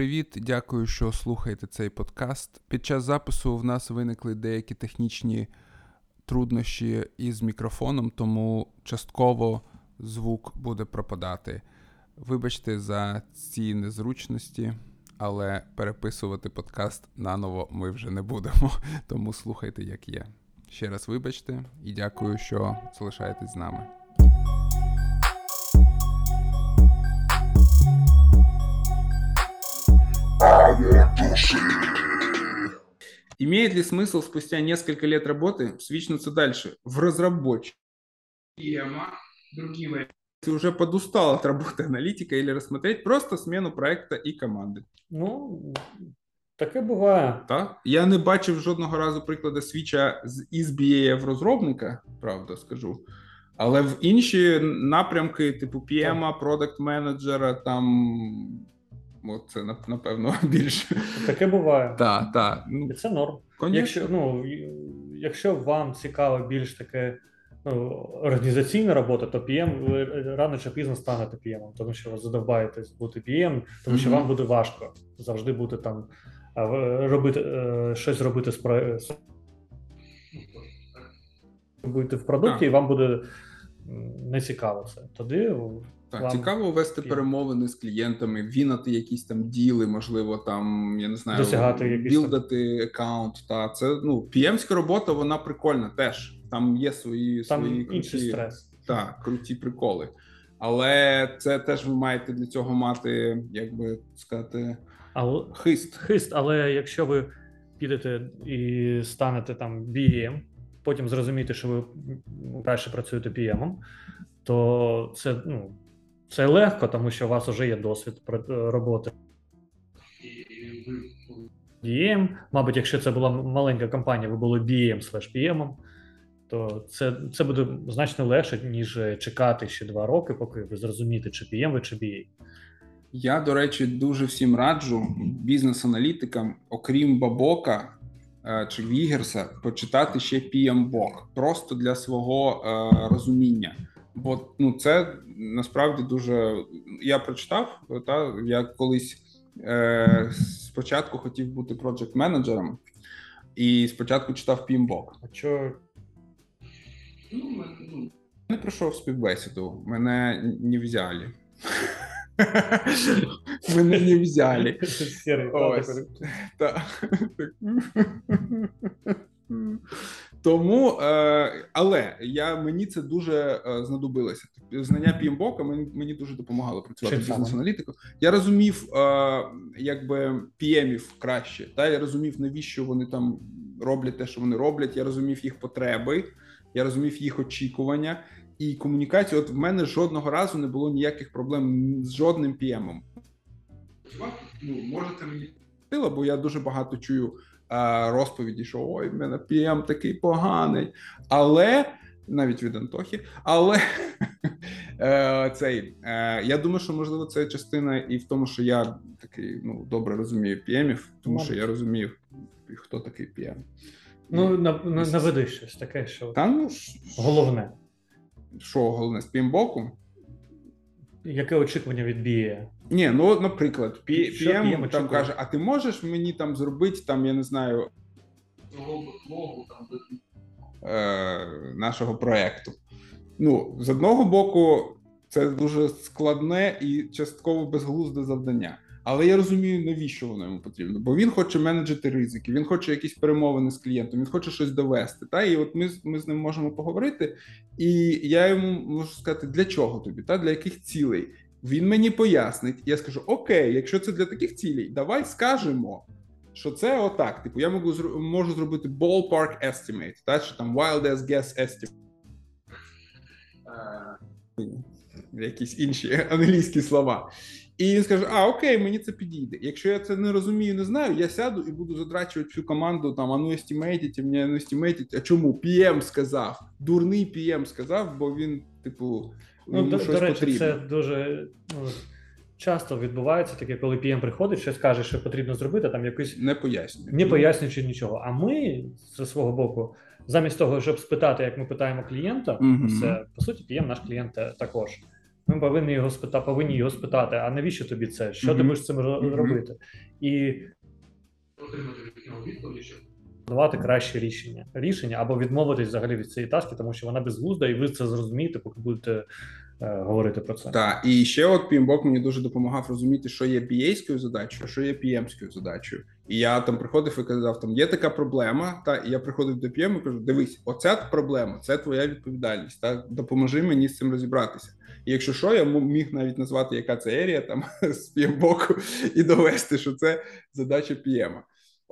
привіт! Дякую, що слухаєте цей подкаст. Під час запису в нас виникли деякі технічні труднощі із мікрофоном, тому частково звук буде пропадати. Вибачте за ці незручності, але переписувати подкаст наново ми вже не будемо, тому слухайте, як є. Ще раз вибачте і дякую, що залишаєтесь з нами. Имеет ли смысл спустя несколько лет работы свичнуться дальше в разработчик? Тема, другие варианты. Ты уже подустал от работы аналитика или рассмотреть просто смену проекта і команди? Ну, таке буває. Так? Я не бачив жодного разу прикладу свіча з із BA в розробника, правда скажу. Але в інші напрямки, типу PM, продакт менеджера, там От це напевно більше. Таке буває. Так, так. Ну, це норм. Конечно. Якщо ну, якщо вам цікаво більш таке ну, організаційна робота, то PM ви рано чи пізно станете PM, тому що ви задовбаєтесь бути PM, тому що mm-hmm. вам буде важко завжди бути там, робити е, щось робити з про будете в продукті, і вам буде не цікаво це. Тоді так, Вам... цікаво вести перемовини з клієнтами, вінати якісь там діли, можливо, там я не знаю, досягати білдати аккаунт. Та це ну піємська робота, вона прикольна теж. Там є свої там свої круті, стрес. Так, круті приколи. Але це теж ви маєте для цього мати, як би сказати, але, хист. Хист, але якщо ви підете і станете там BM, потім зрозумієте, що ви краще працюєте PM, то це ну. Це легко, тому що у вас вже є досвід роботи. DM, мабуть, якщо це була маленька компанія, ви були BM слеш PM, то це це буде значно легше, ніж чекати ще два роки, поки ви зрозумієте, чи PM ви, чи BA. Я, до речі, дуже всім раджу бізнес-аналітикам, окрім Бабока е, чи Вігерса, почитати ще PM-бок просто для свого е, розуміння. Бо ну це насправді дуже я прочитав. Та я колись е, спочатку хотів бути проджект менеджером і спочатку читав Пімбок. А чого? Ну, не пройшов співбесіду, мене не взяли. Мене не взяли. Ось. Тому, е, але я мені це дуже е, знадобилося. Знання PMBOK мені мені дуже допомагало працювати бізнес-аналітикою. Я розумів, е, якби PM-ів краще. Та я розумів, навіщо вони там роблять те, що вони роблять. Я розумів їх потреби, я розумів їх очікування і комунікацію. От в мене жодного разу не було ніяких проблем з жодним PM-ом. Ну, можете мені бо я дуже багато чую розповіді, що ой, в мене PM такий поганий. Але навіть від Антохи, але е, цей е, я думаю, що можливо це частина і в тому, що я такий ну добре розумію PM-ів, тому що я розумію, хто такий PM. Ну, наведи щось таке, що Та, ну, головне. Що головне з PM боку? Яке очікування від BA? Ні, ну наприклад, PM там каже: а ти можеш мені там зробити там, я не знаю, логу там е, нашого проекту. Ну, з одного боку, це дуже складне і частково безглузде завдання. Але я розумію, навіщо воно йому потрібно, бо він хоче менеджити ризики, він хоче якісь перемовини з клієнтом, він хоче щось довести. Та і от ми ми з ним можемо поговорити, і я йому можу сказати, для чого тобі, та для яких цілей. Він мені пояснить, я скажу: Окей, якщо це для таких цілей, давай скажемо, що це отак. Типу, я можу можу зробити ballpark estimate, та що там wildest guess estimate. Якісь інші англійські слова. І він скаже: А, окей, мені це підійде. Якщо я це не розумію, не знаю, я сяду і буду задрачувати всю команду там, а ну естімейтіть, мені ну естімейтіть. А чому? PM сказав, дурний PM сказав, бо він, типу, ну, до, щось до речі, потрібно. це дуже ну, часто відбувається таке, коли PM приходить, щось каже, що потрібно зробити, там якось не пояснює. Не пояснюючи нічого. А ми зі свого боку, замість того, щоб спитати, як ми питаємо клієнта, mm-hmm. це по суті, PM наш клієнт також. Ми повинні його спитати, повинні його спитати, а навіщо тобі це? Що ти Мгм. будеш з цим Мгм. робити? І отримати від нього відповіді, щоб давати краще рішення. Рішення або відмовитись взагалі від цієї таски, тому що вона безглузда, і ви це зрозумієте, поки будете е, говорити про це. Так, і ще от PMBOK мені дуже допомагав розуміти, що є задачею, а що є PM-скою задачею. І я там приходив і казав: там є така проблема. Та і я приходив до PM і кажу: дивись, оця проблема, це твоя відповідальність. Та допоможи мені з цим розібратися. І якщо що, я міг навіть назвати, яка це ерія там з PM-боку і довести, що це задача PM.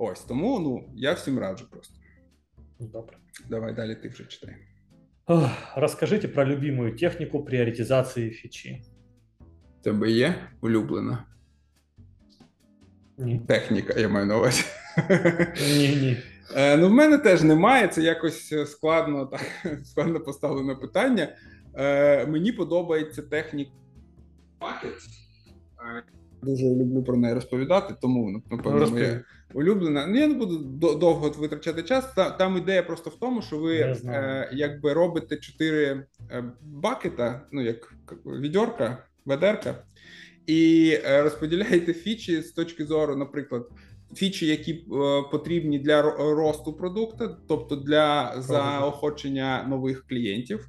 Ось тому ну я всім раджу просто. Добре. Давай далі ти вже читай. Расскажите про любимую технику приоритизации фичи. Тебе є улюблена Ні. техніка, я маю на увазі. Ні, ні. Е, ну, в мене теж немає. Це якось е, складно, так, складно поставлене питання. Е, мені подобається техніка Bucket. Дуже люблю про неї розповідати, тому ну, напевно Розповім. моя улюблена. Ну я не буду довго витрачати час. Там ідея просто в тому, що ви е, якби робите чотири е, бакета, ну як як відьорка, ведерка, і е, розподіляєте фічі з точки зору, наприклад, фічі, які е, потрібні для росту продукту, тобто для заохочення нових клієнтів,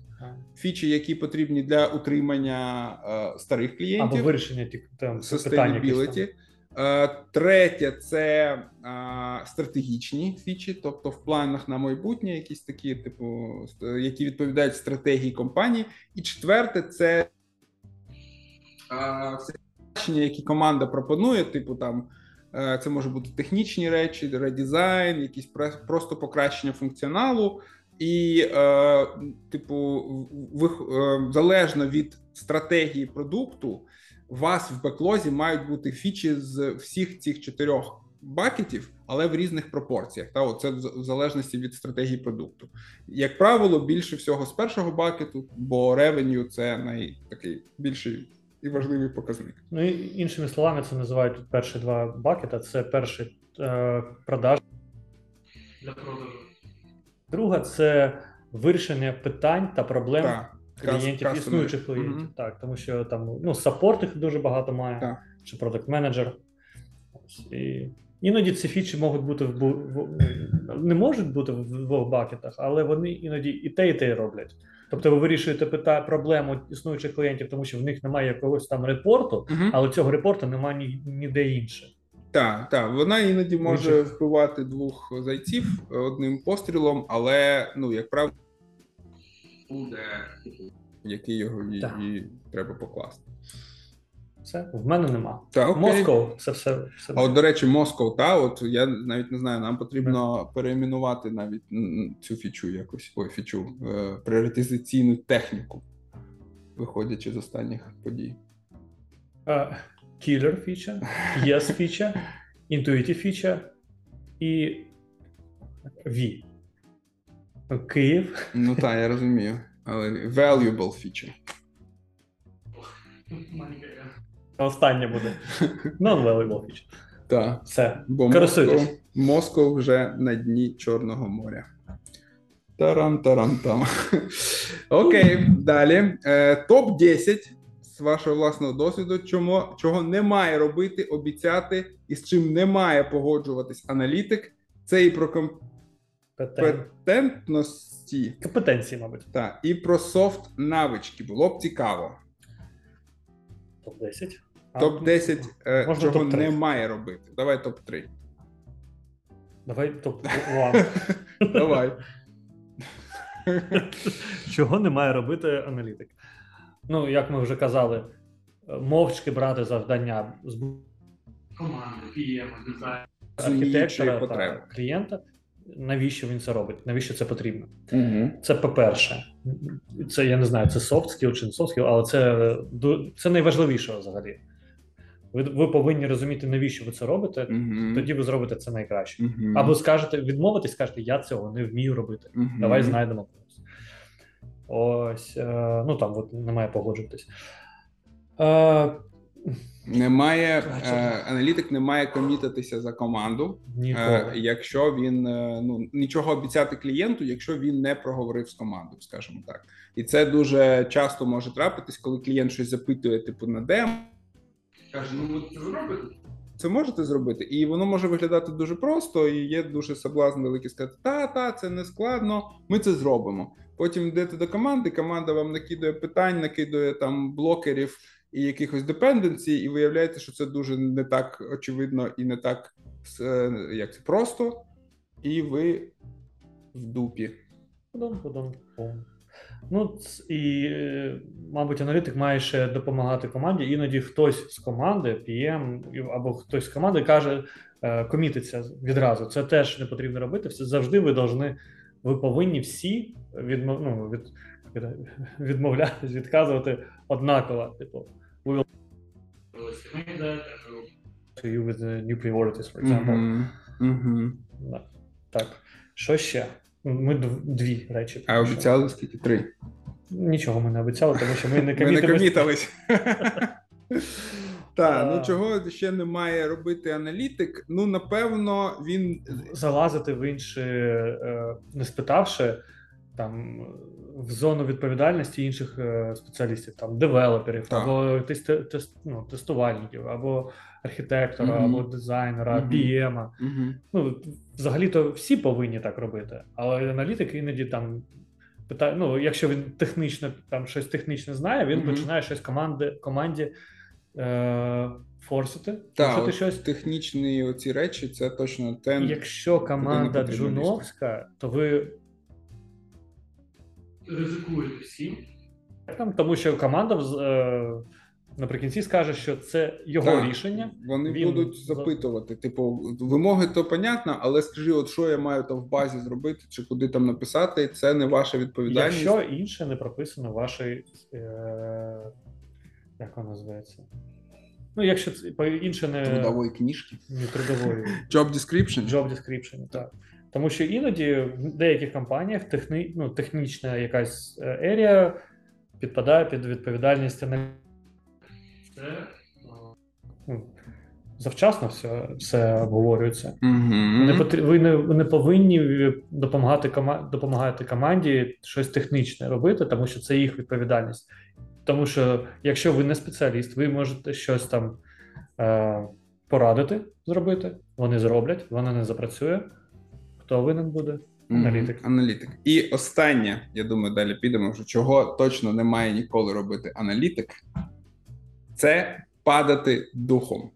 фічі, які потрібні для утримання е, старих Або клієнтів, вирішення тих там sustainability. Е, Третє це е, стратегічні фічі, тобто в планах на майбутнє, якісь такі, типу, які відповідають стратегії компанії. І четверте це бачення, які команда пропонує, типу там. е, Це може бути технічні речі, редизайн, якісь просто покращення функціоналу, і, е, типу, ви, е, залежно від стратегії продукту, у вас в беклозі мають бути фічі з всіх цих чотирьох бакетів, але в різних пропорціях. Та це в залежності від стратегії продукту. Як правило, більше всього з першого бакету, бо ревеню це найтакий більший і важливий показник. Ну і іншими словами, це називають перші два бакета. Це перший е, продаж для продажу. Друга це вирішення питань та проблем Так, клієнтів, Cus- існуючих клієнтів. Мгм. Так, тому що там ну, саппорт їх дуже багато має, Так. чи продакт менеджер. І іноді ці фічі можуть бути в, в не можуть бути в двох бакетах, але вони іноді і те, і те роблять. Тобто ви вирішуєте пита проблему існуючих клієнтів, тому що в них немає якогось там репорту, Мгм. але цього репорту немає ні, ніде інше. Так, так, вона іноді може вбивати двох зайців одним пострілом, але ну, як правило, буде який його і, і треба покласти. Все, в мене нема. Так, окей. Москов, це все. все. А от, до речі, Москов, та от я навіть не знаю, нам потрібно перейменувати навіть цю фічу якось, ой, фічу, е, пріоритизаційну техніку, виходячи з останніх подій. Killer фіча, Yes фіча, Intuitive фіча і V. Київ. Ну так, я розумію. Але valuable feature. Остання буде. Non-valuable фіча. Так. Все. Бо Користуйтесь. Москов, Москов вже на дні Чорного моря. Тарам-тарам-там. Окей, далі. Е, топ 10 з вашого власного досвіду, чому, чого не має робити, обіцяти і з чим не має погоджуватись аналітик. Це і про компетентності, Компетенції, мабуть. та, і про софт навички. Було б цікаво. Топ-10. Топ 10 е, Можна чого топ-три. не має робити. Давай топ 3 Давай топ-1. Давай. Чого не має робити аналітик? Ну, як ми вже казали, мовчки брати завдання з команди, PM, дизайн, архітектора та клієнта. Навіщо він це робить? Навіщо це потрібно? Угу. Це по-перше, це я не знаю, це soft skill чи не soft skill, але це, це найважливіше взагалі. Ви, ви повинні розуміти, навіщо ви це робите, Угу. тоді ви зробите це найкраще. Угу. Або скажете, відмовитись, скажете, я цього не вмію робити. Давай знайдемо. Ось, е, ну там от немає погоджуватись. Е, Немає е, аналітик не має комітитися за команду, е, якщо він ну нічого обіцяти клієнту, якщо він не проговорив з командою, скажімо так, і це дуже часто може трапитись, коли клієнт щось запитує, типу на демо, каже: Ну ви це зробите? Це можете зробити, і воно може виглядати дуже просто, і є дуже соблазн великий сказати, та, та, це не складно, ми це зробимо. Потім йдете до команди, команда вам накидує питань, накидує там блокерів і якихось депенденцій, і виявляється, що це дуже не так очевидно і не так е, як це просто, і ви в дупі. Ну і, мабуть, аналітик має ще допомагати команді. Іноді хтось з команди, PM або хтось з команди каже, е, комітиться відразу. Це теж не потрібно робити. Все завжди ви повинні, ви повинні всі відмов, ну, від, відмовлятись, відказувати однаково. Типу, we will to you with the new priorities, for example. Mm-hmm. Mm-hmm. Так. Що ще? Ми дві речі. А обіцяли скільки? Три. Нічого ми не обіцяли, тому що ми не комітились. Так, ну чого ще не має робити аналітик? Ну, напевно, він залазити в інші, е, не спитавши там в зону відповідальності інших е, спеціалістів, там девелоперів, так. або тест, тест, ну, тестувальників, або архітектора, mm-hmm. або дизайнера, mm-hmm. PM. Mm-hmm. Ну, взагалі-то всі повинні так робити, але аналітик іноді там питає: ну, якщо він технічно там щось технічне знає, він починає щось команди, команді. Е- Форсити, Так, щось технічні оці речі, це точно те. Якщо команда джуновська, то ви ризикуєте всім. Тому що команда е, наприкінці скаже, що це його так, рішення. Вони Він... будуть запитувати. Типу, вимоги то понятно, але скажи, от що я маю там в базі зробити, чи куди там написати, це не ваша відповідальність. Якщо інше не прописано в вашій, е... як воно називається? Ну, якщо це інше не трудової книжки, не трудової Job description. Job description, так. Тому що іноді в деяких компаніях техні, ну, технічна якась ерія підпадає під відповідальність. Це ну, завчасно все все обговорюється. Mm-hmm. Не потр... Ви не не повинні допомагати кома... допомагати команді щось технічне робити, тому що це їх відповідальність. Тому що якщо ви не спеціаліст, ви можете щось там е, порадити зробити, вони зроблять, воно не запрацює. Хто винен буде? Аналітик. Mm-hmm. Аналітик. І останнє, я думаю, далі підемо, що чого точно не має ніколи робити аналітик, це падати духом.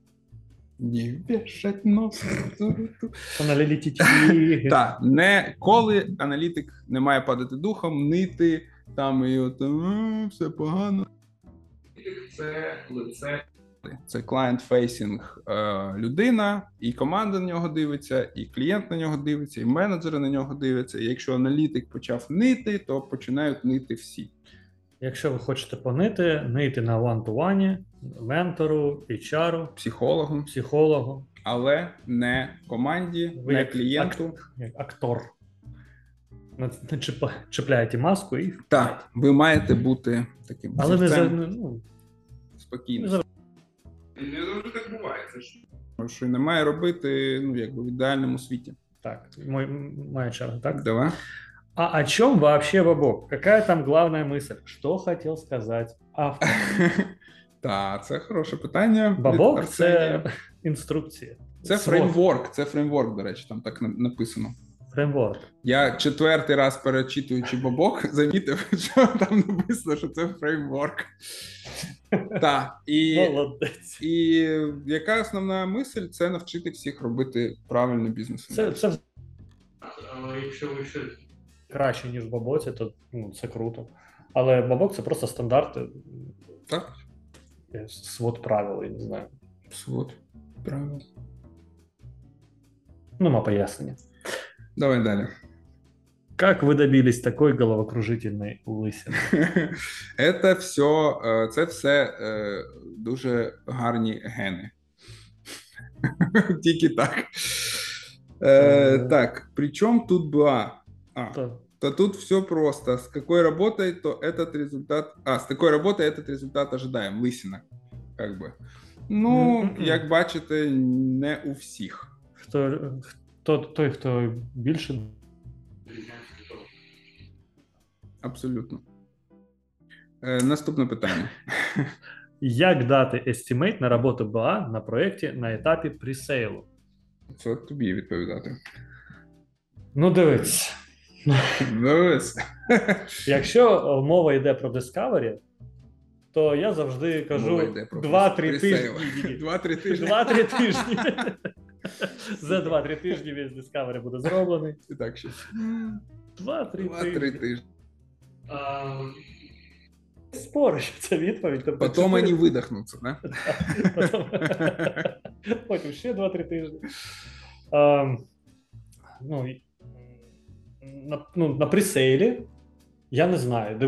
Не вішать нос. Так, не коли аналітик не має падати духом, нити там і от все погано. Це лице це client-facing е, людина, і команда на нього дивиться, і клієнт на нього дивиться, і менеджери на нього дивляться. І якщо аналітик почав нити, то починають нити всі. Якщо ви хочете понити, нити на one-to-one, ментору, HR, психологу, психологу, але не команді, ви не клієнту. Ак... Як актор. Чіпляєте маску і. Так, ви маєте бути таким. Але не за ну, спокійно. Не завжди так буває. Це ж що не має робити ну, якби в ідеальному світі. Так, мой, моя черга, так? Давай. А о чем вообще Бабок? Какая там главная мысль? Что хотел сказать автор? Так, це хороше питання. Бабок це інструкція. Це фреймворк, це фреймворк, до речі, там так написано. Фреймворк. Я четвертий раз перечитуючи бабок, замітив, що там написано, що це фреймворк. Так, і Молодець. і яка основна мисль це навчити всіх робити правильний бізнес. Це це але якщо ви ще краще, ніж в бабоці, то ну, це круто. Але бабок це просто стандарти. Так. Свод правил, я не знаю. Свод правил. Ну, ма пояснення. Давай далі. Как ви добились такої головокружительної лисини? Це все, це все дуже гарні гени. Тільки так. Э, так, причем тут была... А, то тут все просто. С какой работой, то этот результат... А, с такой работой этот результат ожидаем. Лысина. Як би. Ну, mm-hmm. як бачите, не у всіх. Хто, хто той, хто більше. Абсолютно. Е, Наступне питання. Як дати estimate на роботу БА на проєкті на етапі пресейлу? Це тобі відповідати. Ну, дивись. Дивись. Якщо мова йде про Discovery, то я завжди кажу 2-3 тижні. 2-3 тижні. 2-3 тижні. За 2-3 тижні весь Discovery буде зроблений. І так ще. 2-3 тижні. Спорю, що це відповідь. Тобто Потім вони видихнуться, да? Потім ще 2-3 тижні. А, ну, на, ну, на пресейлі я не знаю.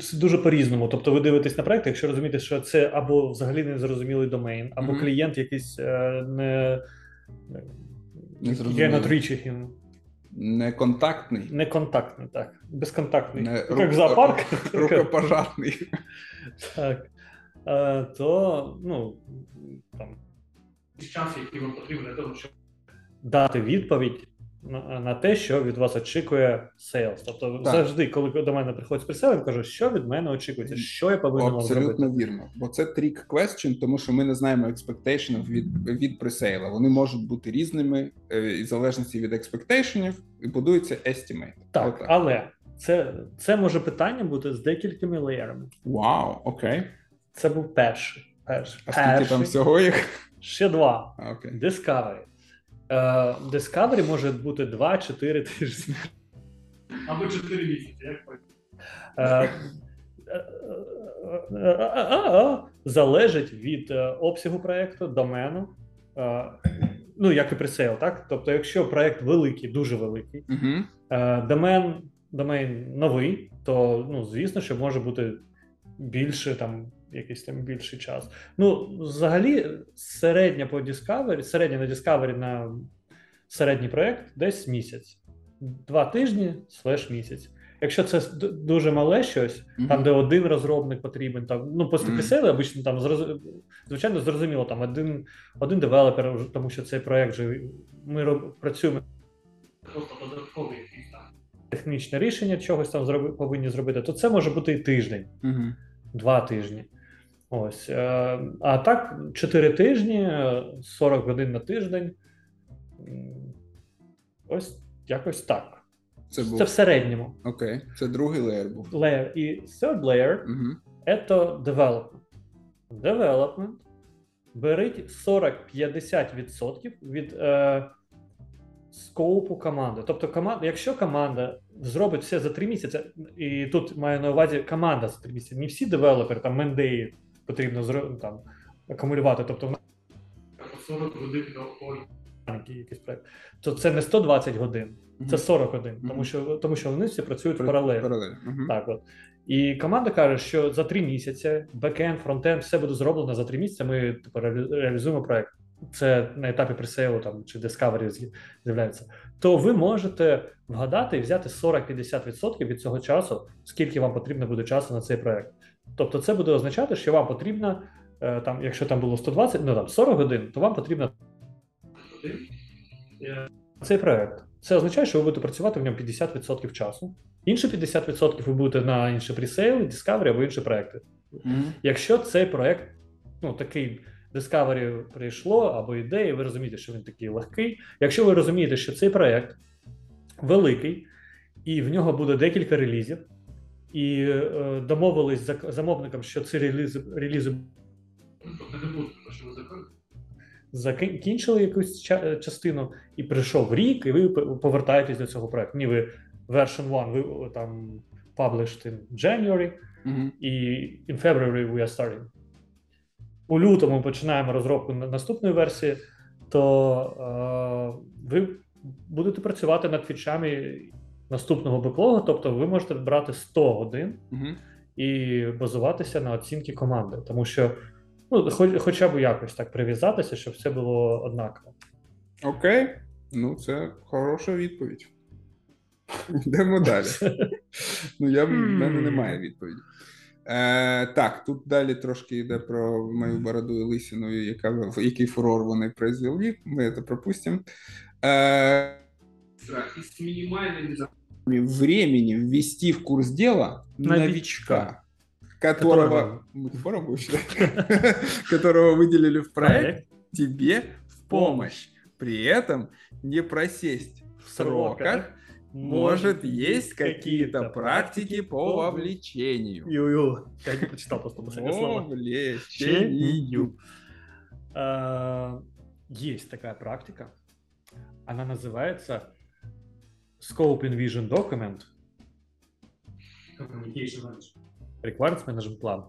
Це дуже по-різному. Тобто, ви дивитесь на проект, якщо розумієте, що це або взагалі незрозумілий домен, або mm-hmm. клієнт якийсь е, не не Неконтактний. Неконтактний, так. Безконтактний. Не Як рук... зоопарк. Рукопожарний. Так. А, то, ну, там. Час, який вам потрібен для того, щоб дати відповідь на, на те, що від вас очікує sales. Тобто, так. завжди, коли до мене приходить presale, я кажу, що від мене очікується, що я повинен зробити. Абсолютно вірно. Бо це trick question, тому що ми не знаємо expectation від від presale а. Вони можуть бути різними е, в залежності від expectation, і будується estimate. Так, Отак. але це це може питання бути з декількома layer ами. Вау, окей. Це був перший. перший. А скільки перший. там всього їх? Ще два. Okay. Discovery. Uh, Discovery може бути 2-4 тижні. Або 4 місяці, як uh, uh, Залежить від обсягу проєкту, домену. Ну, як і presale, так? Тобто, якщо проєкт великий, дуже великий, домен домен новий, то ну, звісно, що може бути більше там якийсь там більший час. Ну, взагалі, середня по Discovery, середня на Discovery на середній проект десь місяць, два тижні slash місяць. Якщо це дуже мале щось, mm-hmm. там де один розробник потрібен, там ну після mm-hmm. обично там зроз... звичайно зрозуміло, там один один developer, тому що цей проект же ми роб... працюємо просто додатковий якийсь там технічне рішення чогось там зроб... повинні зробити, то це може бути і тиждень, mm-hmm. два тижні. Ось. Е, а так, 4 тижні, 40 годин на тиждень. Ось якось так. Це був... це в середньому. Окей. Це другий леєр був. Layer. І third layer угу. це development. Development беріть 40-50% від е, скопу команди. Тобто, команда, якщо команда зробить все за 3 місяці, і тут маю на увазі команда за 3 місяці, не всі девелопери, там мендеї потрібно там акумулювати. Тобто 40 годин якийсь проект, то це не 120 годин, це 40 годин, тому що тому що вони всі працюють паралельно. Паралель. Так, от. І команда каже, що за три місяці бекенд, фронтенд, все буде зроблено за три місяці. Ми типу, реалізуємо проект. Це на етапі пресейлу там чи Discovery з'являється. То ви можете вгадати і взяти 40-50% від цього часу, скільки вам потрібно буде часу на цей проект. Тобто, це буде означати, що вам потрібно, е, там, якщо там було 120, ну там 40 годин, то вам потрібно цей проект. Це означає, що ви будете працювати в ньому 50% часу. Інші 50% ви будете на інші пресейли, Discovery або інші проекти. Mm-hmm. Якщо цей проект, ну такий Discovery прийшло або ідея, ви розумієте, що він такий легкий. Якщо ви розумієте, що цей проект великий, і в нього буде декілька релізів, і е, домовились з замовником, що ці релізи релізи закінчили якусь частину, і прийшов рік, і ви повертаєтесь до цього проекту. Ні, ви version 1, ви там published in January, mm-hmm. і in February we are starting. У лютому починаємо розробку наступної версії, то е, ви будете працювати над фічами наступного беклогу, тобто ви можете брати 100 годин угу. і базуватися на оцінки команди, тому що ну, хоч, хоча б якось так прив'язатися, щоб все було однаково. Окей, ну це хороша відповідь. Йдемо далі. Ну, я в мене немає відповіді. Е, Так, тут далі трошки йде про мою бороду і лисину, яка, який фурор вони произвели. Ми це пропустимо. Е, с минимальными времени ввести в курс дела новичка, которого, которого, которого выделили в проект тебе в помощь. При этом не просесть в сроках, может, есть какие-то практики по вовлечению. Ю-ю. Я не прочитал просто последнее слово. Вовлечению. А, Есть такая практика. Она называется Scope and Vision Document. Requirements Management Plan.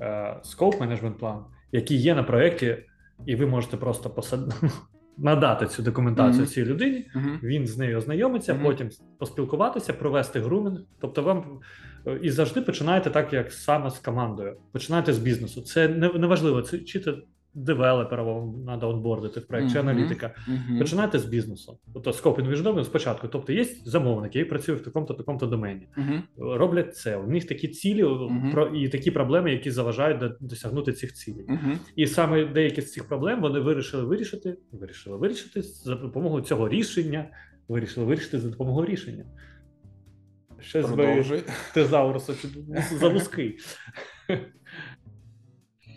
Е, Scope Management Plan, який є на проєкті, і ви можете просто посад... надати цю документацію Мгм. цій людині, Мгм. він з нею ознайомиться, Мгм. потім провести провести грумінг. Тобто вам е, і завжди починаєте так, як саме з командою. Починаєте з бізнесу. Це не, не важливо, це чи це девелопера вам треба онбордити в проект, чи аналітика. Починайте з бізнесу. Тобто скоп інвіждовим спочатку. Тобто є замовник, який працює в такому-то такому домені. Роблять це. У них такі цілі і такі проблеми, які заважають досягнути цих цілей. І саме деякі з цих проблем вони вирішили вирішити, вирішили вирішити за допомогою цього рішення. Вирішили вирішити за допомогою рішення. Щось ви Продовжуй. тезаурусу за вузький.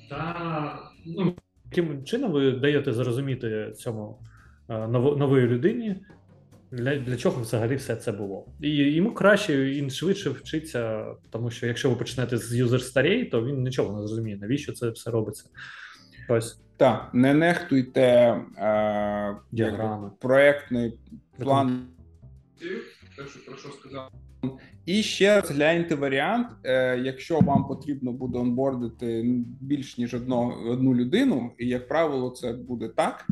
Та, ну, Яким чином ви даєте зрозуміти цьому е, нової людині, для, для чого взагалі все це було? І йому краще він швидше вчиться, тому що якщо ви почнете з юзер старей, то він нічого не зрозуміє, навіщо це все робиться. Ось Так, не нехтуйте е, Діаграми. проектний план. те, що про що сказав. І ще раз гляньте варіант, е, якщо вам потрібно буде онбордити більш ніж одно, одну людину, і як правило, це буде так.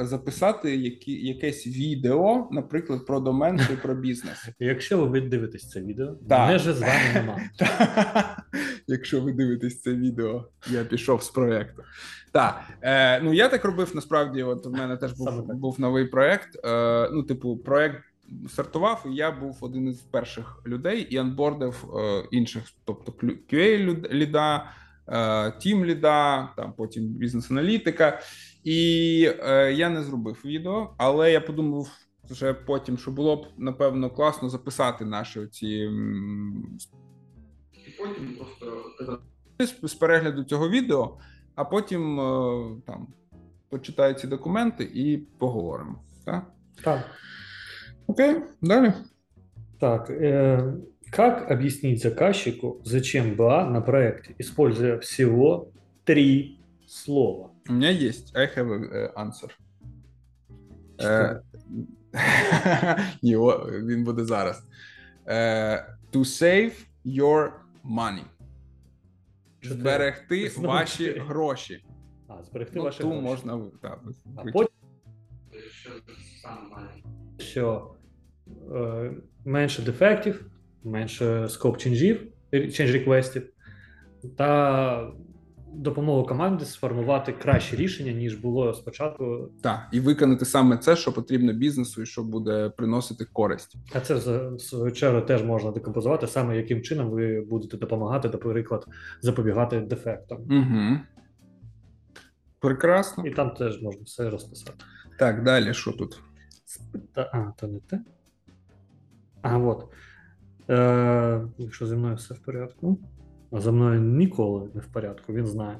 е, Записати які, якесь відео, наприклад, про домен чи про бізнес. Якщо ви дивитесь це відео, Так. мене же з вами нема. Якщо ви дивитесь це відео, я пішов з проекту. Так, е, ну я так робив насправді. От у мене теж був, був новий проект. Е, ну, типу, проект стартував, і я був один із перших людей і анбордив е, інших, тобто QA ліда, е, тім ліда, там потім бізнес-аналітика. І е, я не зробив відео, але я подумав вже потім, що було б напевно класно записати наші оці І потім просто казати. з з перегляду цього відео, а потім е, там почитаю ці документи і поговоримо. Так? Так. Окей, далі. Так, э, как объяснить заказчику, зачем БА на проекте, используя всего три слова? У мене є. I have a uh, answer. Е, Ні, він буде зараз. Е, to save your money. Зберегти Знову ваші чотири. гроші. А, зберегти Ну, ваші ту гроші. можна так, А потім, Що е, менше дефектів, менше скоп ченджів, change реквестів, та допомогу команді сформувати краще рішення, ніж було спочатку. Так, і виконати саме це, що потрібно бізнесу, і що буде приносити користь. А це в свою чергу теж можна декомпозувати, саме яким чином ви будете допомагати, наприклад, запобігати дефектам. Угу. Прекрасно. І там теж можна все розписати. Так, далі що тут? Та, а, то не те. А, от. Е, якщо зі мною все в порядку. А за мною ніколи не в порядку, він знає.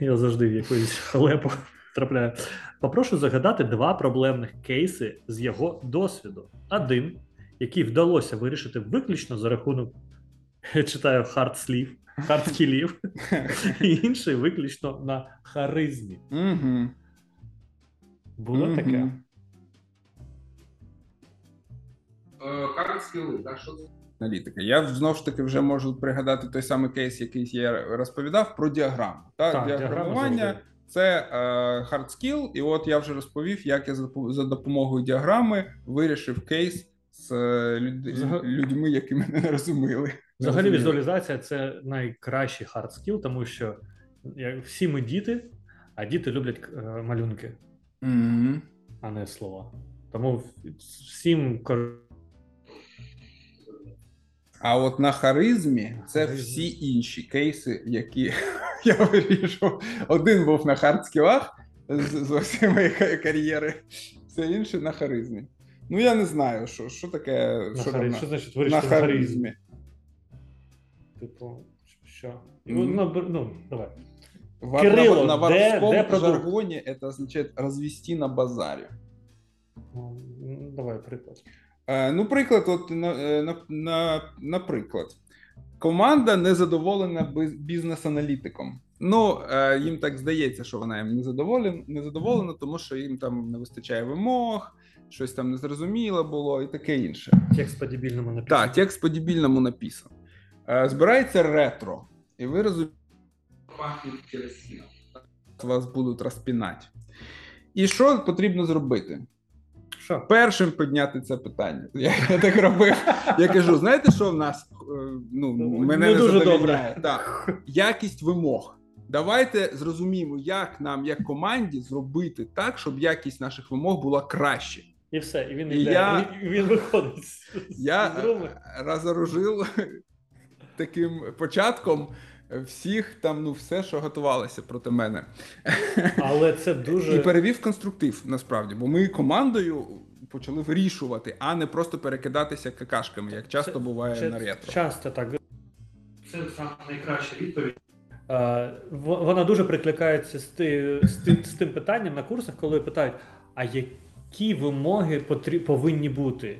Я завжди в якусь халепу трапляю. Попрошу загадати два проблемних кейси з його досвіду. Один, який вдалося вирішити виключно за рахунок, я читаю hard слів, hard skill-ів, і інший виключно на харизмі. Було таке? Hard skill-и, так що це? Аналітика. Я знову ж таки вже можу пригадати той самий кейс, який я розповідав про діаграму. Та, Так, діаграма діаграмування це е, hard skill, і от я вже розповів, як я за, за допомогою діаграми вирішив кейс з е, люд, Взага- людьми, які мене не розуміли. Взагалі, візуалізація це найкращий hard skill, тому що як всі ми діти, а діти люблять е, малюнки, Мгм. а не слова. Тому всім кор- А от на харизмі це Харизмі. всі інші кейси, які я вирішував. Один був на хардскілах з, з усієї моєї кар'єри, все інше на харизмі. Ну я не знаю, що, що таке На що там харизмі. на, Що значить на на харизмі? Типу, що? Ну, б- ну, давай. В, Кирило, на, на де- де жаргоні це означає розвести на базарі. Ну, давай приклад. Е, ну, приклад, от на, е, на, на, наприклад, команда не задоволена бізнес-аналітиком. Ну, е, їм так здається, що вона їм не задоволена, не задоволена, тому що їм там не вистачає вимог, щось там незрозуміло було і таке інше. Текст по дебільному написано. Так, текст по дебільному написан. Збирається ретро, і ви розумієте, вас будуть розпінати. І що потрібно зробити? Що? першим підняти це питання. Я, я так робив. Я кажу: знаєте, що в нас е, ну, Ну, мене не не дуже добре. Так. Якість вимог. Давайте зрозуміємо, як нам, як команді, зробити так, щоб якість наших вимог була краще. І все, і він І йде, я- він, він виходить. Я з розоружив таким початком всіх там, ну, все, що готувалося проти мене. Але це дуже І перевів конструктив насправді, бо ми командою почали вирішувати, а не просто перекидатися какашками, як часто Це- буває Чи- на ретро. Часто так. Це саме найкраща відповідь. Е, Вона дуже прикликається з, ти, з, тим, з тим питанням на курсах, коли питають: а які вимоги потрі, повинні бути?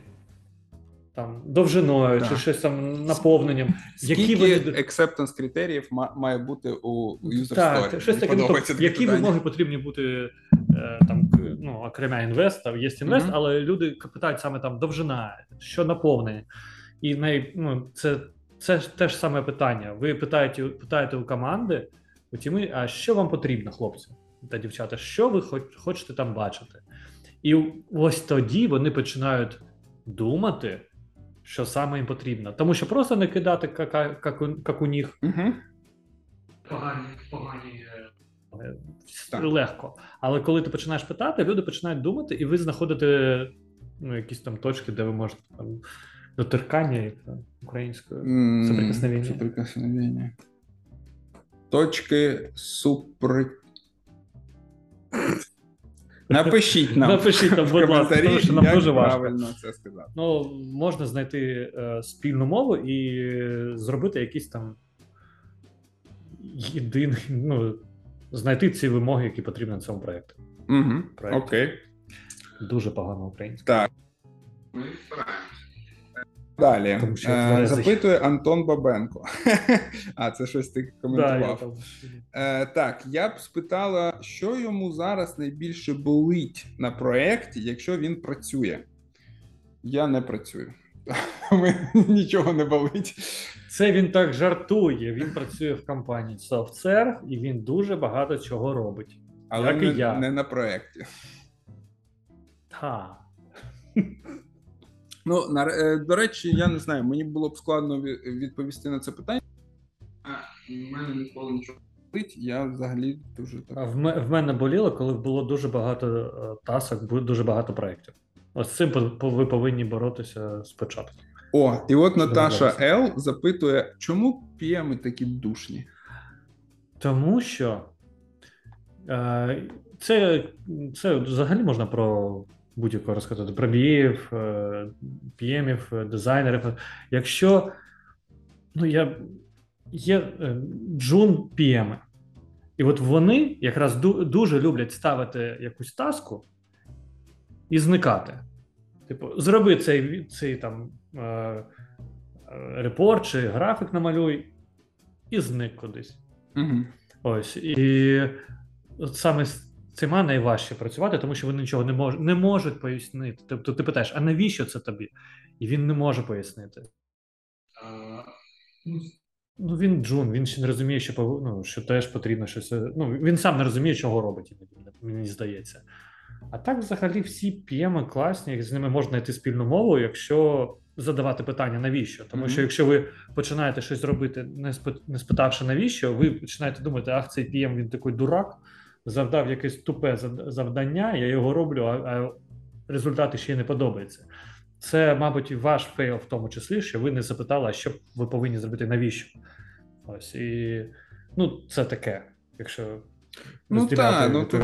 Там довжиною Так. чи щось там наповненням. Скільки Які вони acceptance критеріїв ма- має бути у user так, story? щось таке. Ну, тобто, які питання. вимоги потрібні бути е, там, ну, окремя інвеста, є інвест, Мгм. але люди питають саме там довжина, що наповнення. І най, ну, це, це ж те ж саме питання. Ви питаєте, питаєте у команди, у тіми, а що вам потрібно, хлопці та дівчата, що ви хоч- хочете там бачити? І ось тоді вони починають думати, що саме їм потрібно. Тому що просто не кидати кака- каку- як у них Погані, погані. е, Так. легко. Але коли ти починаєш питати, люди починають думати, і ви знаходите ну, якісь там точки, де ви можете там доторкання як там, українською. Соприкосновення. Соприкосновення. Точки супри. Напишіть нам Напишіть нам, в будь ласка, тому що нам як дуже важко. правильно це сказати. Ну, можна знайти е, спільну мову і е, зробити якісь там єдиний, ну, знайти ці вимоги, які потрібні цьому проєкту. Угу. Проєкт. Окей. Дуже погано українською. Так. Ми стараємося. Далі Тому що Е, запитує Антон Бабенко. а, це щось ти Да, я коментував. Е, так, я б спитала, що йому зараз найбільше болить на проєкті, якщо він працює. Я не працюю. Нічого не болить. Це він так жартує. Він працює в компанії SoftServe і він дуже багато чого робить. Але Як і не, я. не на проєкті. Та. Ну, на, е, до речі, я не знаю, мені було б складно відповісти на це питання. А, в мене ніколи нічого. Болить, Я взагалі дуже А. В, ме- в мене боліло, коли було дуже багато е, тасок, дуже багато проєктів. Ось з цим ви повинні боротися спочатку. О, і от Наташа. Л запитує, чому п'єми такі душні? Тому що е, це, це взагалі можна про будь-якого розказати, е, піємів, е, дизайнерів. Якщо ну, я, є е, джун пієми, і от вони якраз дуже люблять ставити якусь таску і зникати. Типу, зроби цей, цей там е, репорт чи графік намалюй і зник кудись. Угу. Ось і от саме з цими найважче працювати, тому що вони нічого не можуть не можуть пояснити. Тобто ти питаєш, а навіщо це тобі? І він не може пояснити. Ну, Ну він джун, він ще не розуміє, що ну, що теж потрібно щось. Ну він сам не розуміє, чого робить, мені здається. А так, взагалі, всі PM -и класні, з ними можна знайти спільну мову, якщо задавати питання, навіщо? Тому що якщо ви починаєте щось робити, не спитавши навіщо, ви починаєте думати, ах, цей PM він такий дурак, завдав якесь тупе завдання, я його роблю, а, а результати ще й не подобаються. це, мабуть, ваш fail в тому числі, що ви не запитали, а що ви повинні зробити, навіщо. Ось і ну, це таке, якщо Ну так, ну Те,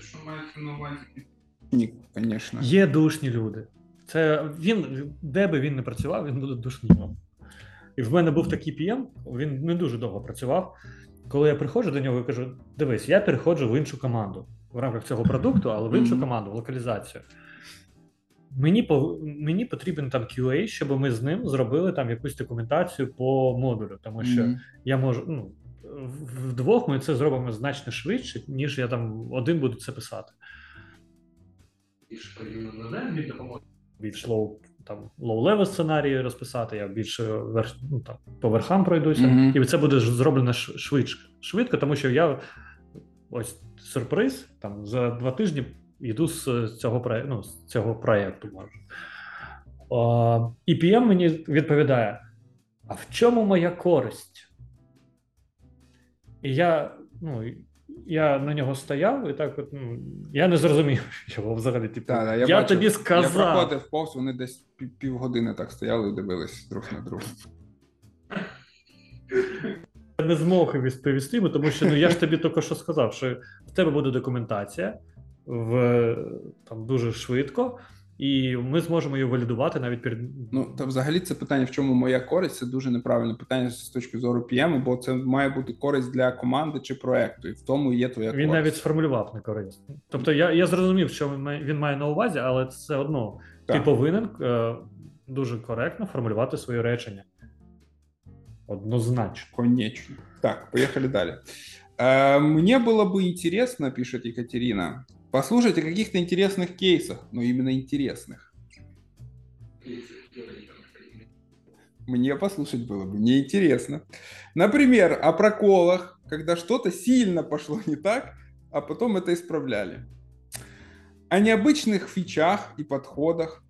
що мається на увазі. ні, звісно. Є душні люди. Це він, де би він не працював, він буде душнім. І в мене був такий PM, він не дуже довго працював. Коли я приходжу до нього і кажу: дивись, я переходжу в іншу команду в рамках цього продукту, але в іншу команду, в локалізацію. Мені по, мені потрібен там QA, щоб ми з ним зробили там якусь документацію по модулю, тому що Мгм. я можу. Ну, вдвох ми це зробимо значно швидше, ніж я там один буду це писати. Від допомоги. більш лоу там low-level сценарії розписати, я більше верх, ну, там, по верхам пройдуся, Мгм. і це буде зроблено швидко. Швидко, тому що я ось сюрприз там за два тижні йду з цього проєкту, ну, з цього проєкту і PM мені відповідає: а в чому моя користь? І я, ну, я на нього стояв, і так от, ну, я не зрозумів, його взагалі. Типу, Та, да, я бачив. тобі Я проходив повз, вони десь пів- півгодини так стояли і дивились друг на друга. Я не змог відповісти, тому що ну я ж тобі тільки що сказав, що в тебе буде документація в там дуже швидко, і ми зможемо її валідувати навіть перед Ну, та взагалі це питання, в чому моя користь, це дуже неправильне питання з точки зору PM, бо це має бути користь для команди чи проекту, і в тому є твоя він користь. навіть сформулював некорисно. Тобто я, я зрозумів, що він має, він має на увазі, але все одно Так. ти повинен е, дуже коректно формулювати свої речення. Однозначно. Конечно. Так, поехали далее. Э, Мне было бы интересно, пишет Екатерина, послушать о каких-то интересных кейсах, но именно интересных. Мне послушать было бы неинтересно. Например, о проколах, когда что-то сильно пошло не так, а потом это исправляли. О необычных фичах и подходах,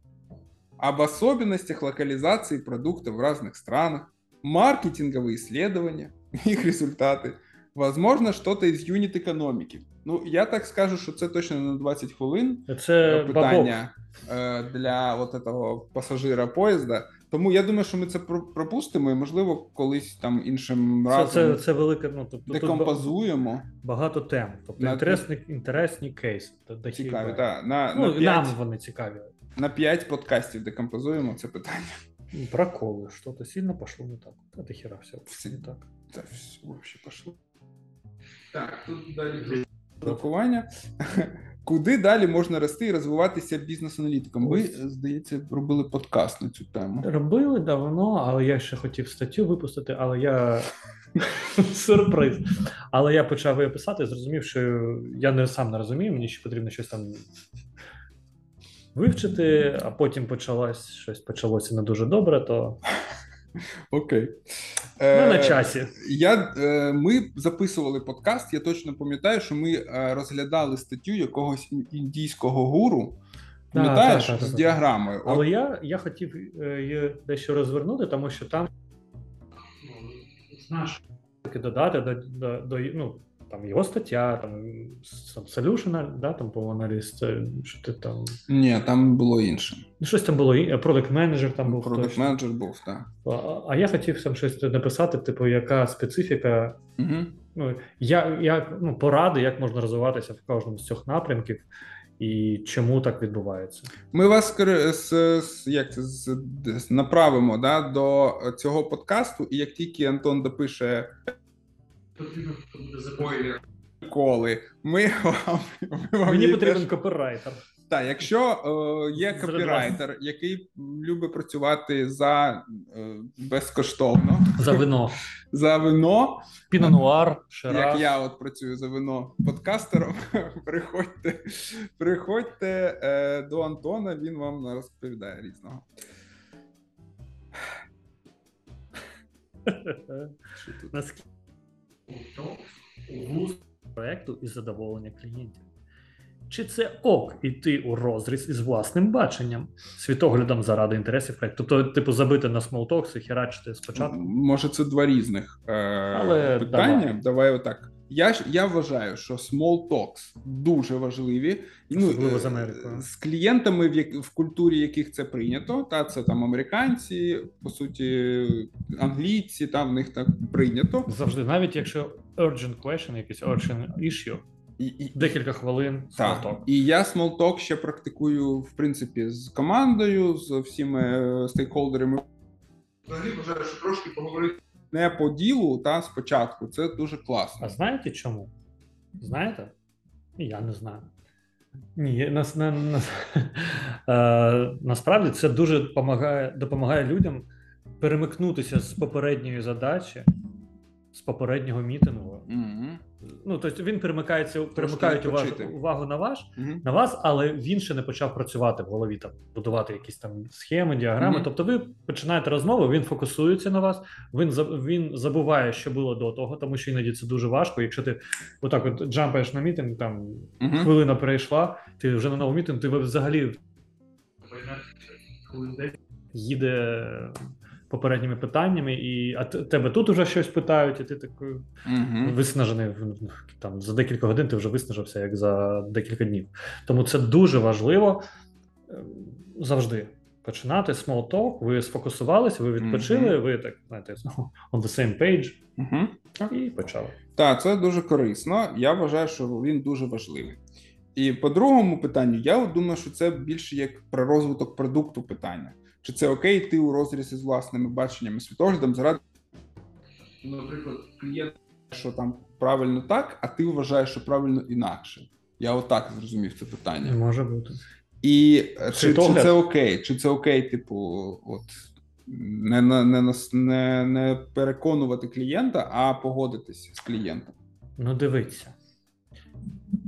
об особенностях локализации продуктов в разных странах, маркетинговые исследования, их результаты, возможно, что-то из юнит-экономики. Ну, я так скажу, що це точно на 20 хвилин Це бабок. питання е, для от этого пасажира поїзда. Тому я думаю, що ми це про- пропустимо і, можливо, колись там іншим Це, разом це, це велика. Ну, тобто, тут декомпозуємо. багато тем. Тобто На- інтересні, інтересні кейси. Та- та Цікаві, хіба. так. На, Ну, на, і 5, нам вони цікаві. на 5 подкастів декомпозуємо це питання. Проколы. Что-то сильно пошло не так. Это хера все не так. Це все взагалі пішло. Так, тут далі. Блокування. Куди далі можна рости і розвиватися бізнес-аналітиком? Ви, здається, робили подкаст на цю тему. Робили давно, але я ще хотів статтю випустити, але я сюрприз. Але я почав її писати і зрозумів, що я не сам не розумію, мені ще потрібно щось там вивчити, а потім почалось щось почалося не дуже добре, то Окей. Ми на Е, часі. Я, е, ми записували подкаст. Я точно пам'ятаю, що ми е, розглядали статтю якогось індійського гуру. Пам'ятаєш з діаграмою. діаграмою? От, Але я, я хотів е, її дещо розвернути, тому що там Ну, знаєш, додати до, до, до ну, там його стаття, там solution, да, там був аналіз, що ти там. Ні, там було інше. Ну, щось там було, продакт менеджер там був. Продакт менеджер був, так. А, а я хотів там щось написати, типу, яка специфіка, Угу. ну, я, як, ну, поради, як можна розвиватися в кожному з цих напрямків і чому так відбувається. Ми вас як це, направимо да, до цього подкасту, і як тільки Антон допише потрібно буде коли, ми вам, ми вам Мені потрібен теж- копірайтер. Так, якщо е, є копірайтер, який любить працювати за е, безкоштовно. За вино. за вино, Пінонуар, як я от працюю за вино подкастером, приходьте, приходьте е, до Антона, він вам розповідає різного. Що Наскільки То вуз проекту і задоволення клієнтів. Чи це ок іти у розріз із власним баченням, світоглядом заради інтересів проекту? Тобто, типу, забити на small talks і херачити спочатку. Може, це два різних е, Але питання. давай. Давай отак. Я ж я вважаю, що small talks дуже важливі. Ну, Особливо з е, Америкою. з клієнтами, в як в культурі яких це прийнято. Та це там американці, по суті, англійці, там в них так прийнято. Завжди, навіть якщо urgent question, якийсь urgent issue, І, і, декілька хвилин Так, small talk. і я small talk ще практикую в принципі з командою, з всіми е, стейкхолдерами. Взагалі вважаю, що трошки поговорити не по ділу, та спочатку. Це дуже класно. А знаєте чому? Знаєте? Я не знаю. Ні, нас, на, на, е, насправді це дуже допомагає, допомагає людям перемикнутися з попередньої задачі, з попереднього мітингу. Мгм. Ну, тобто він перемикається, перемикають увагу, увагу на ваш, Мгм. на вас, але він ще не почав працювати в голові, там будувати якісь там схеми, діаграми. Мгм. Тобто, ви починаєте розмову, він фокусується на вас, він він забуває, що було до того, тому що іноді це дуже важко. Якщо ти отак от джампаєш на мітинг, там хвилина перейшла, ти вже на новий мітинг, ти взагалі їде попередніми питаннями, і а тебе тут уже щось питають, і ти такий Мгм. виснажений там за декілька годин. Ти вже виснажився як за декілька днів. Тому це дуже важливо е, завжди починати small talk, Ви сфокусувалися, ви відпочили, Мгм. ви так знаєте on the same page Мгм. і почали. Так, це дуже корисно. Я вважаю, що він дуже важливий. І по другому питанню, я думаю, що це більше як про розвиток продукту питання. Чи це окей йти у розрізі з власними баченнями світоглядом заради, наприклад, клієнт, що там правильно так, а ти вважаєш, що правильно інакше. Я отак зрозумів це питання. Може бути. І е, чи, чи це окей? Чи це окей, типу, от не, не, не, не, не переконувати клієнта, а погодитися з клієнтом? Ну, дивіться.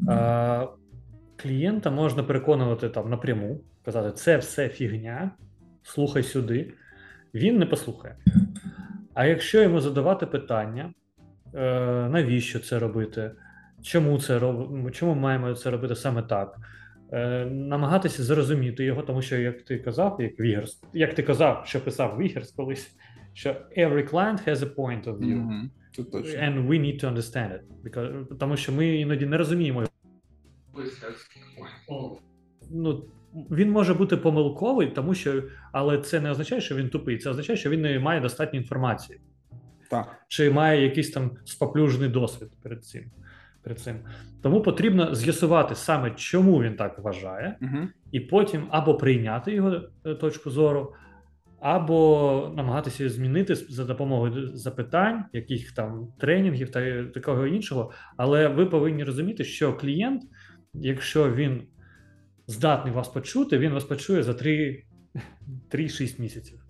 А, клієнта можна переконувати там напряму, казати, це все фігня, слухай сюди. Він не послухає. А якщо йому задавати питання, е, навіщо це робити? Чому це роб... чому маємо це робити саме так? Е, намагатися зрозуміти його, тому що, як ти казав, як Вігерс, як ти казав, що писав Вігерс колись, що every client has a point of view. Точно. And we need to understand it. Because, тому що ми іноді не розуміємо. Ну, він може бути помилковий, тому що, але це не означає, що він тупий. Це означає, що він не має достатньо інформації, Так. чи має якийсь там споплюжений досвід перед цим. Перед цим. Тому потрібно з'ясувати саме, чому він так вважає, Угу. і потім або прийняти його е, точку зору, або намагатися її змінити за допомогою запитань, яких там тренінгів та такого іншого. Але ви повинні розуміти, що клієнт, якщо він здатний вас почути, він вас почує за 3 3-6 місяців.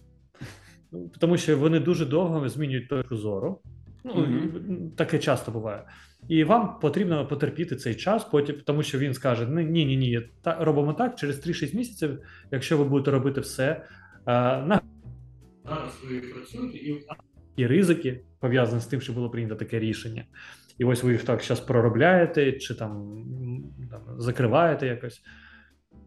Ну, Тому що вони дуже довго змінюють точку зору. Ну, Мгм. Таке часто буває. І вам потрібно потерпіти цей час, потім, тому що він скаже: «Ну, ні, ні, ні, та, робимо так, через 3-6 місяців, якщо ви будете робити все, е, на зараз ви працюєте, і, і ризики пов'язані з тим, що було прийнято таке рішення. І ось ви їх так зараз проробляєте, чи там, там закриваєте якось,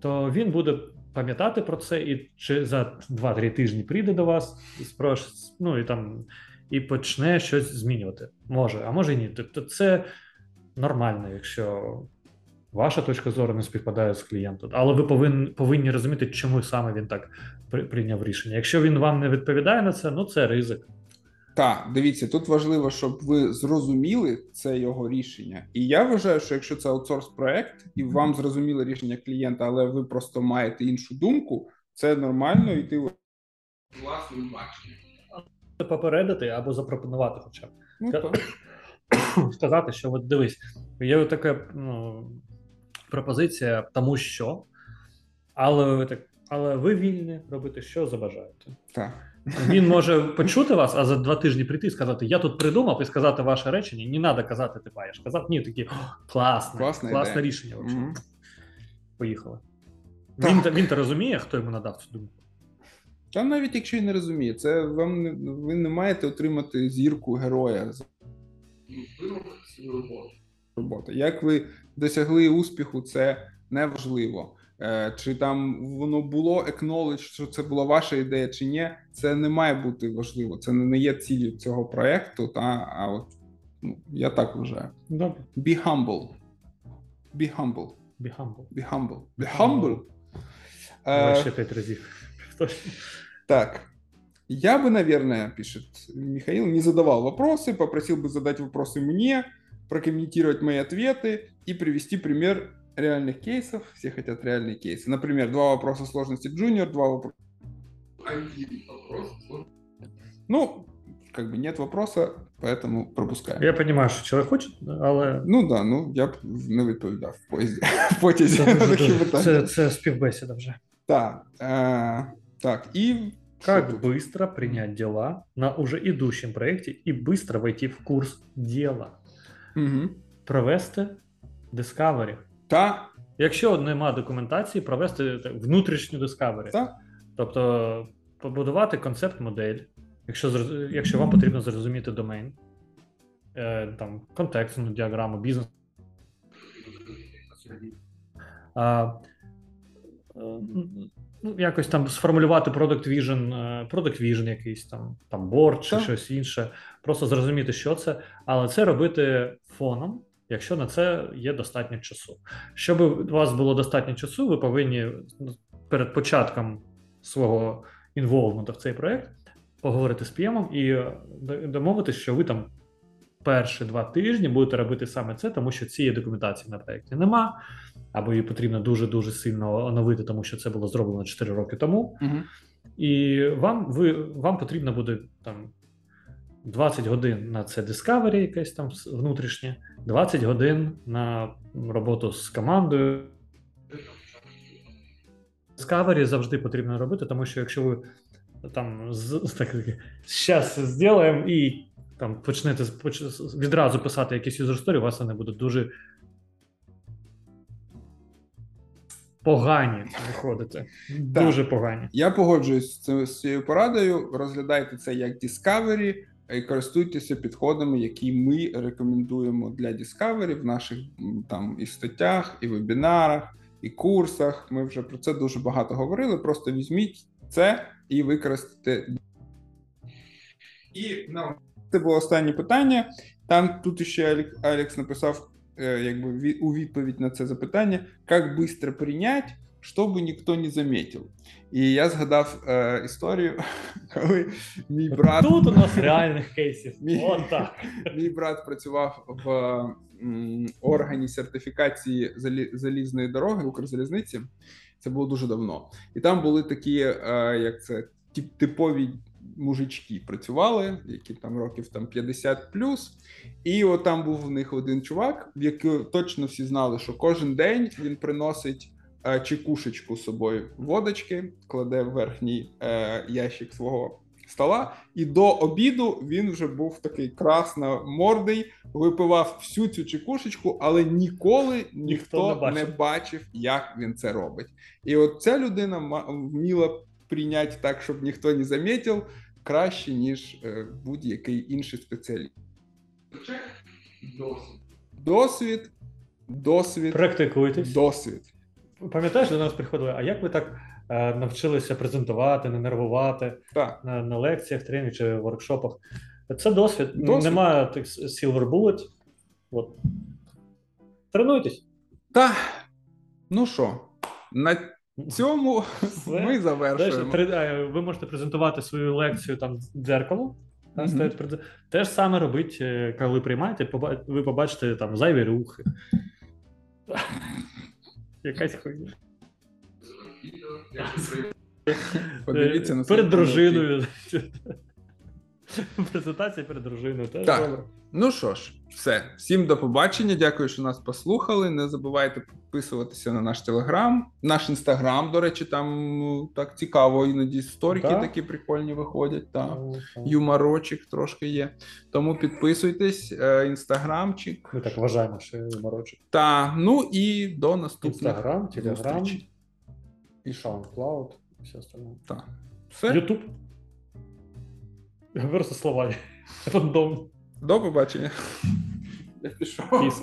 то він буде пам'ятати про це, і чи за 2-3 тижні прийде до вас і спрош, ну і там і почне щось змінювати. Може, а може ні. Тобто це нормально, якщо ваша точка зору не співпадає з клієнтом. Але ви повинні, повинні розуміти, чому саме він так прийняв рішення. Якщо він вам не відповідає на це, ну це ризик. Так, дивіться, тут важливо, щоб ви зрозуміли це його рішення. І я вважаю, що якщо це аутсорс проект, і вам зрозуміло рішення клієнта, але ви просто маєте іншу думку, це нормально йти у власним баченням. Попередити або запропонувати, хоча б. Ну, так. сказати, що от дивись, є така ну, пропозиція, тому що, але ви так, але ви вільні робити, що забажаєте. так. Він може почути вас, а за два тижні прийти і сказати: Я тут придумав і сказати ваше речення. Не треба казати, ти маєш. Казати, ні, такі «О, класне, класне рішення. Вообще. Мгм. Поїхали. Так. Він, він то розуміє, хто йому надав цю думку. Та навіть якщо і не розуміє, це вам не ви не маєте отримати зірку героя роботу. роботи. Як ви досягли успіху, це неважливо. Е, Чи там воно було acknowledge, що це була ваша ідея, чи ні, це не має бути важливо. Це не є ціллю цього проекту. Та а от Ну, я так вважаю. Добре. Be humble. Be humble. Be humble. Be humble. Be humble. Давай Э, ще п'ять разів. Точно. Так. Я бы, наверное, пишет Михаил, не задавал вопросы, попросил бы задать вопросы мне, прокомментировать мои ответы и привести пример реальных кейсов. Все хотят реальные кейсы. Например, два вопроса сложности джуниор, два вопроса... Один вопрос. Ну, как бы нет вопроса, поэтому пропускаем. Я розумію, що чоловік хоче, але Ну да, ну я б не відповідав в поїзді. В потязі це, на дуже, такі дуже, питання. це, це співбесіда вже. Так, е, так, і що Как тут? быстро принять дела на уже идущем проекте и быстро войти в курс дела? Мгм. Провести Discovery. Та, Якщо нема документації, провести внутрішню та, Тобто побудувати концепт-модель, якщо, якщо вам потрібно зрозуміти домен, е, там, контекстну діаграму, бізнес. А, е, ну, якось там сформулювати product vision, е, product vision якийсь там, там board чи Так. щось інше, просто зрозуміти, що це, але це робити фоном, якщо на це є достатньо часу. Щоб у вас було достатньо часу, ви повинні ну, перед початком свого інволвменту в цей проект поговорити з PM і е, домовитися, що ви там перші два тижні будете робити саме це, тому що цієї документації на проєкті нема, або її потрібно дуже дуже сильно оновити, тому що це було зроблено 4 роки тому. Мгм. І вам ви вам потрібно буде там 20 годин на це Discovery, якесь там внутрішнє, 20 годин на роботу з командою. Discovery завжди потрібно робити, тому що якщо ви там з, так, щас зробимо і там почнете поч- відразу писати якісь юзер сторі, у вас вони будуть дуже погані виходити. Дуже погані. Я погоджуюсь з цією порадою. Розглядайте це як Discovery користуйтеся підходами, які ми рекомендуємо для Discovery в наших там і статтях, і вебінарах, і курсах. Ми вже про це дуже багато говорили. Просто візьміть це і використайте. І на це було останнє питання. Там тут ще Алек- Алекс написав е, якби у відповідь на це запитання: як швидко прийняти, щоб ніхто не замітив. І я згадав е, історію, коли мій брат, Тут у нас реальних кейсів. Мій- От так. мій брат працював в м, органі сертифікації залі, залізної дороги Укрзалізниці. Це було дуже давно. І там були такі, е, як це, тип- типові мужички працювали, які там років там 50 плюс. І от там був в них один чувак, в якого точно всі знали, що кожен день він приносить чекушечку з собою водочки, кладе в верхній е, ящик свого стола, і до обіду він вже був такий красномордий, випивав всю цю чекушечку, але ніколи ніхто, не не, бачив. бачив. як він це робить. І от ця людина ма- вміла прийняти так, щоб ніхто не замітив, краще, ніж е, будь-який інший спеціаліст. Досить. Досвід, досвід, Практикуйтесь. досвід. Пам'ятаєш, до нас приходили, а як ви так е, навчилися презентувати, не нервувати Так. на, на лекціях, тренінгах чи воркшопах? Це досвід. Досвід. Немає тих silver bullet. От. Тренуйтесь. Та, ну що, на цьому Все. ми завершуємо. три- е, ви можете презентувати свою лекцію там Мгм. стоять Те ж саме робить, е, коли приймаєте, ви побачите там зайві рухи. Якась хуйня. Подивіться на перед дружиною. Презентація перед дружиною. Теж Так. добре. Ну що ж, все. Всім до побачення. Дякую, що нас послухали. Не забувайте підписуватися на наш телеграм, наш інстаграм. До речі, там ну, так цікаво, іноді сторіки Так. такі прикольні виходять. Та. Ну, так. Юморочок трошки є. Тому підписуйтесь, е, інстаграмчик. Ми так вважаємо, що я морочу. Та ну і до наступних Інстаграм, Телеграм зустрічей. і SoundCloud, і все остальне. Та. Все, Ютуб. Просто слова. Рандом. до побачення. Я пішов. Піс.